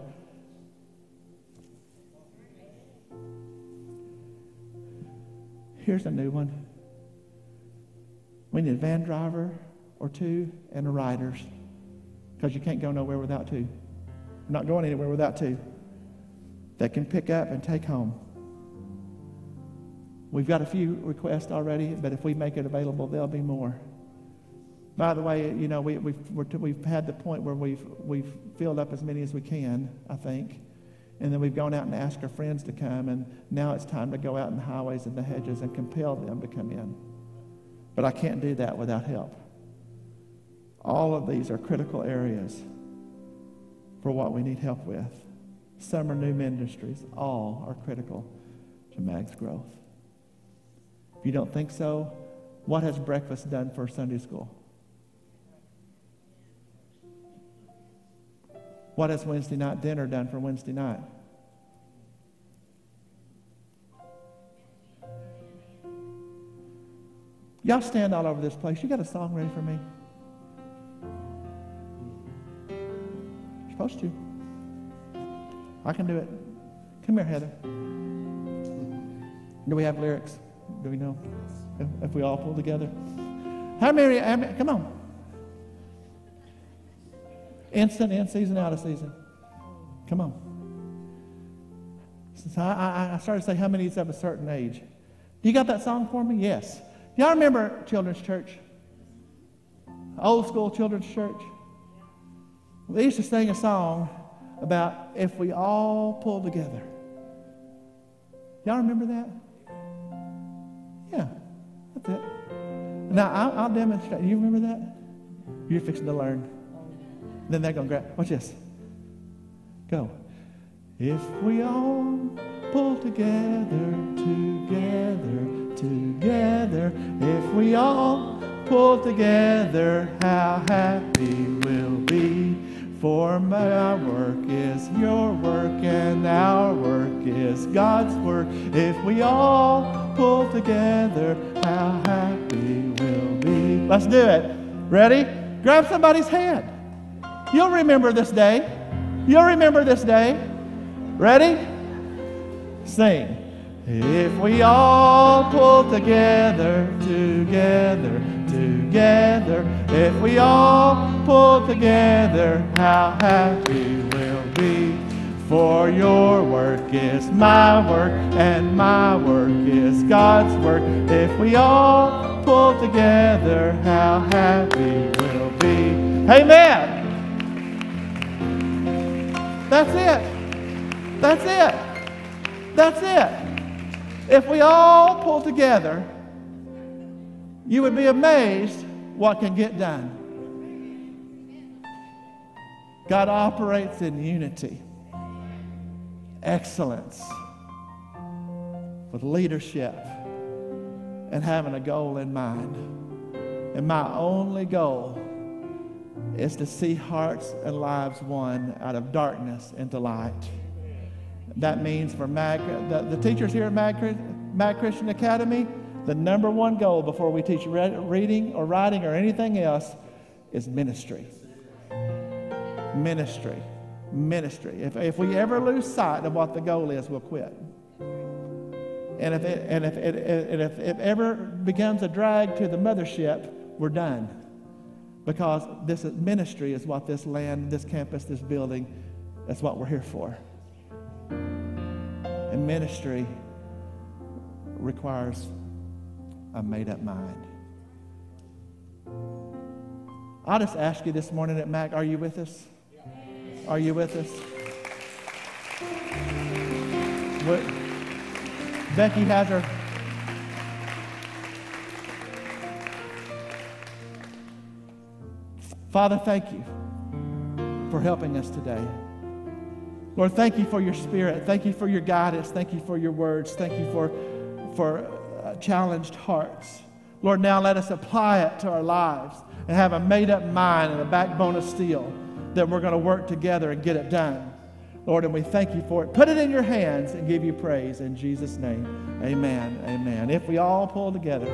Speaker 1: Here's a new one. We need a van driver or two and a riders because you can't go nowhere without two. You're not going anywhere without two that can pick up and take home. We've got a few requests already, but if we make it available, there'll be more. By the way, you know, we, we've, we've had the point where we've, we've filled up as many as we can, I think. And then we've gone out and asked our friends to come, and now it's time to go out in the highways and the hedges and compel them to come in. But I can't do that without help. All of these are critical areas for what we need help with. Some are new ministries. All are critical to MAG's growth. If you don't think so, what has breakfast done for Sunday school? What has Wednesday night dinner done for Wednesday night? Y'all stand all over this place. You got a song ready for me? You're supposed to. I can do it. Come here, Heather. Do we have lyrics? Do we know? If, we all pull together? How many, how many? Come on. Instant in season, out of season. Come on. So I, I started to say, how many is of a certain age? You got that song for me? Yes. Y'all remember children's church? Old school children's church? They used to sing a song about if we all pull together. Y'all remember that? That's it. Now, I'll, I'll demonstrate. You remember that? You're fixing to learn. Then they're going to grab. Watch this. Go. If we all pull together, together, together, if we all pull together, how happy we'll be. For my work is your work, and our work is God's work. If we all pull together, how happy we'll be. Let's do it. Ready? Grab somebody's hand. You'll remember this day. You'll remember this day. Ready? Sing. If we all pull together, together, together, if we all pull together, how happy. For your work is my work, and my work is God's work. If we all pull together, how happy we'll be. Amen. That's it. That's it. That's it. If we all pull together, you would be amazed what can get done. God operates in unity, excellence, with leadership, and having a goal in mind. And my only goal is to see hearts and lives won out of darkness into light. That means for Mag, the, the teachers here at Mag, Mag Christian Academy, the number one goal before we teach read, reading or writing or anything else is ministry. Ministry. Ministry. If, if we ever lose sight of what the goal is, we'll quit. And if it, and if it, and if it ever becomes a drag to the mothership, we're done because this ministry is what this land, this campus, this building, that's what we're here for. And ministry requires a made up mind. I'll just ask you this morning at Mag, are you with us? Are you with us? What, Becky has her Father, thank you for helping us today. Lord, thank you for your spirit. Thank you for your guidance. Thank you for your words. Thank you for, for uh, challenged hearts. Lord, now let us apply it to our lives and have a made up mind and a backbone of steel that we're going to work together and get it done. Lord, and we thank you for it. Put it in your hands and give you praise in Jesus' name. Amen. Amen. If we all pull together.